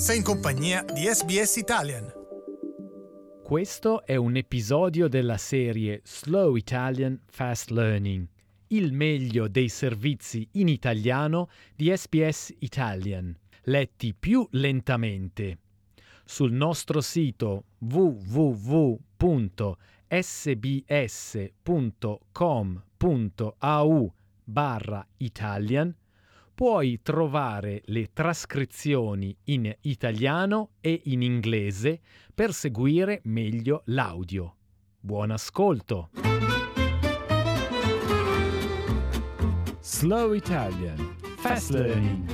Sei in compagnia di SBS Italian. Questo è un episodio della serie Slow Italian Fast Learning, il meglio dei servizi in italiano di SBS Italian, letti più lentamente. Sul nostro sito www.sbs.com.au barra Italian puoi trovare le trascrizioni in italiano e in inglese per seguire meglio l'audio. Buon ascolto! Slow Italian Fast Learning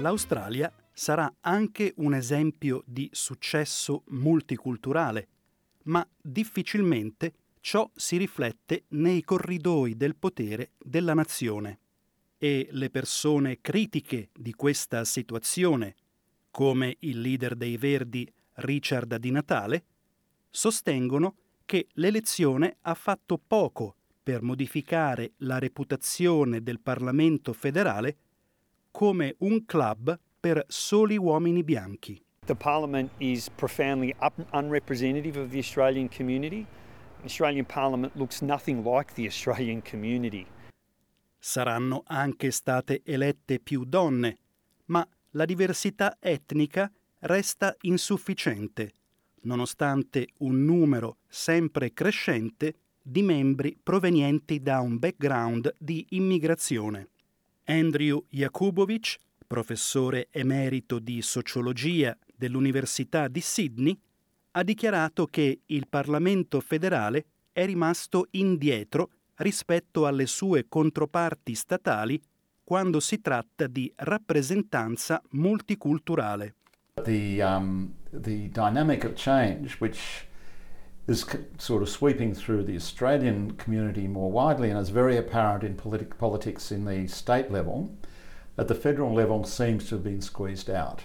L'Australia sarà anche un esempio di successo multiculturale, ma difficilmente ciò si riflette nei corridoi del potere della nazione e le persone critiche di questa situazione, come il leader dei Verdi Richard Di Natale, sostengono che l'elezione ha fatto poco per modificare la reputazione del Parlamento federale come un club per soli uomini bianchi. The Parliament is profoundly unrepresentative of the Australian community. Australian Parliament looks nothing like the Australian community. Saranno anche state elette più donne, ma la diversità etnica resta insufficiente, nonostante un numero sempre crescente di membri provenienti da un background di immigrazione. Andrew Jakubovic, professore emerito di sociologia dell'Università di Sydney, ha dichiarato che il Parlamento federale è rimasto indietro rispetto alle sue controparti statali quando si tratta di rappresentanza multiculturale. The, um, the dynamic of change, which is sort of sweeping through the Australian community more widely and is very apparent in politi- politics in the state level, at the federal level seems to have been squeezed out.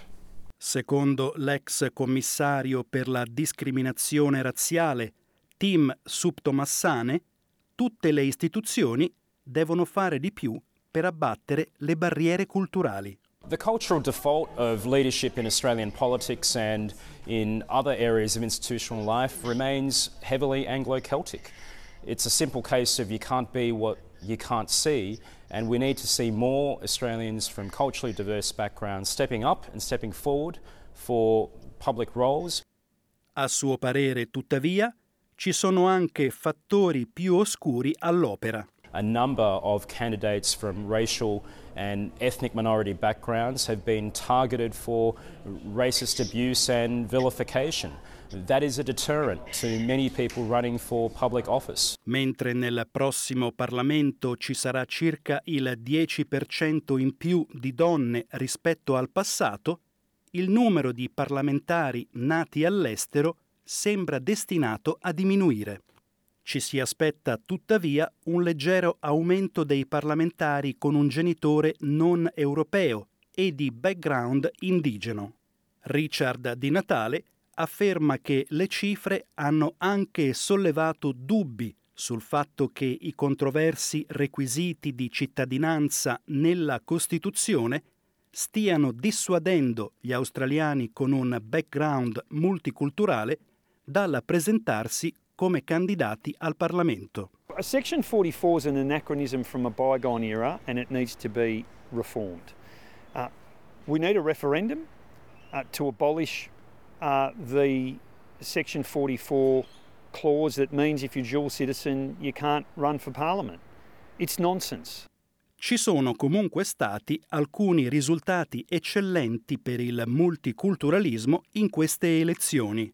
Secondo l'ex commissario per la discriminazione razziale Tim Suptomassane, tutte le istituzioni devono fare di più per abbattere le barriere culturali. The cultural default of leadership in Australian politics and in other areas of institutional life remains heavily Anglo Celtic. It's a simple case of you can't be what you can't see, and we need to see more Australians from culturally diverse backgrounds stepping up and stepping forward for public roles. A suo parere, tuttavia, ci sono anche fattori più oscuri all'opera. A number of candidates from racial and ethnic minority backgrounds have been targeted for racist abuse and vilification. That is a deterrent to many people running for public office. Mentre nel prossimo Parlamento ci sarà circa il 10% in più di donne rispetto al passato, il numero di parlamentari nati all'estero sembra destinato a diminuire. Ci si aspetta tuttavia un leggero aumento dei parlamentari con un genitore non europeo e di background indigeno. Richard Di Natale afferma che le cifre hanno anche sollevato dubbi sul fatto che i controversi requisiti di cittadinanza nella Costituzione stiano dissuadendo gli australiani con un background multiculturale dal presentarsi come candidati al Parlamento. Section 44 is an anachronism from a bygone era and it needs to be reformed. Uh, we need a referendum uh, to abolish uh, the Section 44 clause that means if you're dual citizen you can't run for Parliament. It's nonsense. Ci sono comunque stati alcuni risultati eccellenti per il multiculturalismo in queste elezioni.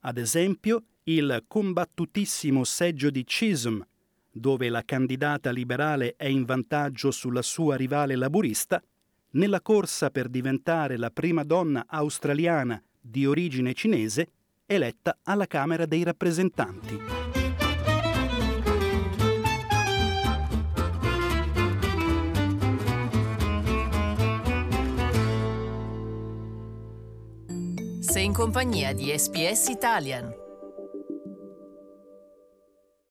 Ad esempio, il combattutissimo seggio di Chisholm, dove la candidata liberale è in vantaggio sulla sua rivale laburista, nella corsa per diventare la prima donna australiana di origine cinese eletta alla Camera dei rappresentanti. Sei in compagnia di SPS Italian.